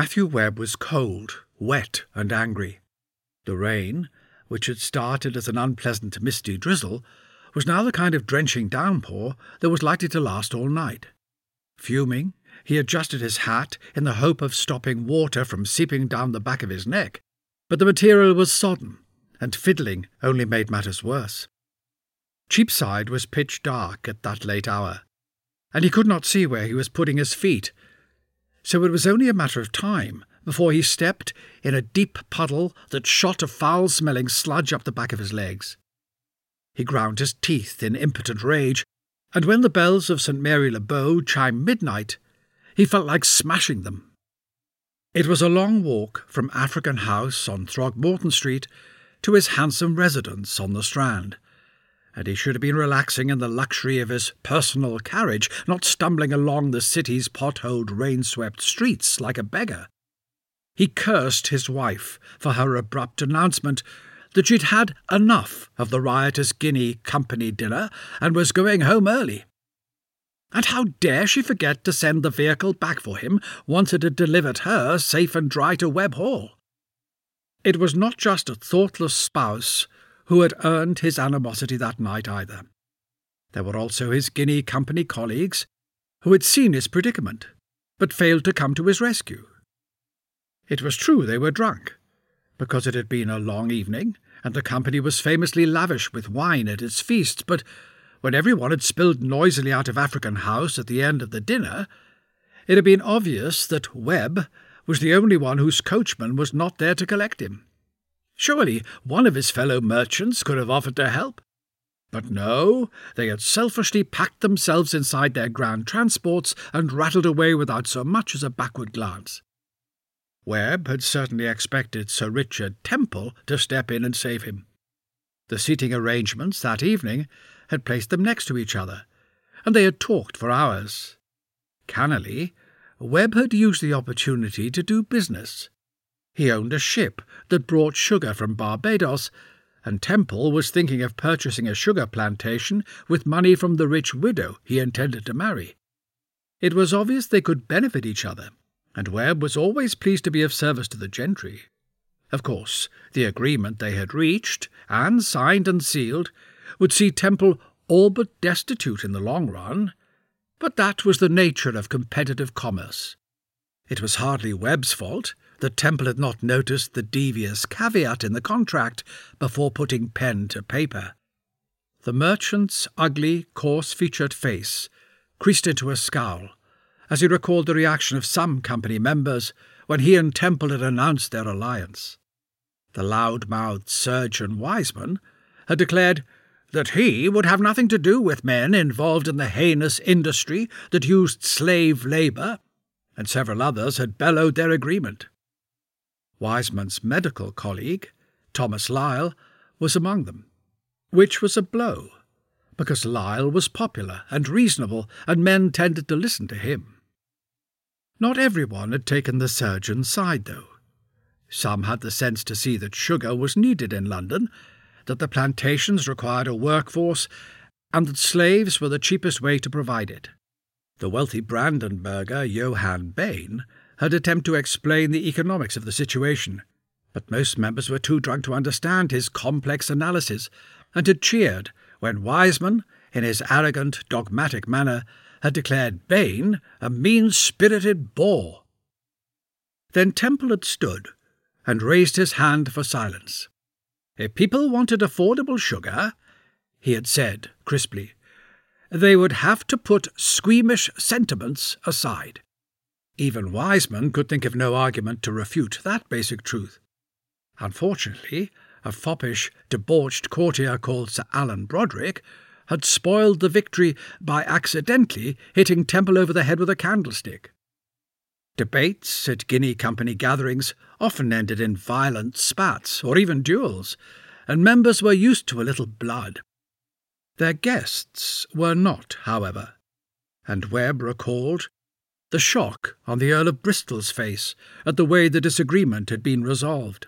Matthew Webb was cold, wet, and angry. The rain, which had started as an unpleasant misty drizzle, was now the kind of drenching downpour that was likely to last all night. Fuming, he adjusted his hat in the hope of stopping water from seeping down the back of his neck, but the material was sodden, and fiddling only made matters worse. Cheapside was pitch dark at that late hour, and he could not see where he was putting his feet, so it was only a matter of time before he stepped in a deep puddle that shot a foul smelling sludge up the back of his legs. He ground his teeth in impotent rage, and when the bells of St. Mary le Bow chimed midnight, he felt like smashing them. It was a long walk from African House on Throgmorton Street to his handsome residence on the Strand, and he should have been relaxing in the luxury of his personal carriage, not stumbling along the city's potholed, rain-swept streets like a beggar. He cursed his wife for her abrupt announcement that she'd had enough of the riotous Guinea company dinner and was going home early. And how dare she forget to send the vehicle back for him once it had delivered her safe and dry to Webb Hall? It was not just a thoughtless spouse who had earned his animosity that night either. There were also his Guinea Company colleagues who had seen his predicament, but failed to come to his rescue. It was true they were drunk, because it had been a long evening, and the company was famously lavish with wine at its feasts, but when everyone had spilled noisily out of African House at the end of the dinner, it had been obvious that Webb was the only one whose coachman was not there to collect him. Surely one of his fellow merchants could have offered to help. But no, they had selfishly packed themselves inside their grand transports and rattled away without so much as a backward glance. Webb had certainly expected Sir Richard Temple to step in and save him. The seating arrangements that evening had placed them next to each other, and they had talked for hours. Cannily, Webb had used the opportunity to do business. He owned a ship that brought sugar from Barbados, and Temple was thinking of purchasing a sugar plantation with money from the rich widow he intended to marry. It was obvious they could benefit each other, and Webb was always pleased to be of service to the gentry. Of course, the agreement they had reached, and signed and sealed, would see Temple all but destitute in the long run, but that was the nature of competitive commerce. It was hardly Webb's fault that Temple had not noticed the devious caveat in the contract before putting pen to paper. The merchant's ugly, coarse-featured face creased into a scowl as he recalled the reaction of some company members when he and Temple had announced their alliance. The loud-mouthed surgeon Wiseman had declared that he would have nothing to do with men involved in the heinous industry that used slave labour, and several others had bellowed their agreement. Wiseman's medical colleague, Thomas Lyle, was among them, which was a blow, because Lyle was popular and reasonable, and men tended to listen to him. Not everyone had taken the surgeon's side, though. Some had the sense to see that sugar was needed in London, that the plantations required a workforce, and that slaves were the cheapest way to provide it. The wealthy Brandenburger Johann Bain had attempted to explain the economics of the situation, but most members were too drunk to understand his complex analysis, and had cheered when Wiseman, in his arrogant, dogmatic manner, had declared Bain a mean-spirited bore. Then Temple had stood and raised his hand for silence. If people wanted affordable sugar, he had said crisply, they would have to put squeamish sentiments aside. Even Wiseman could think of no argument to refute that basic truth. Unfortunately, a foppish, debauched courtier called Sir Alan Broderick had spoiled the victory by accidentally hitting Temple over the head with a candlestick. Debates at Guinea Company gatherings often ended in violent spats or even duels, and members were used to a little blood. Their guests were not, however, and Webb recalled the shock on the Earl of Bristol's face at the way the disagreement had been resolved.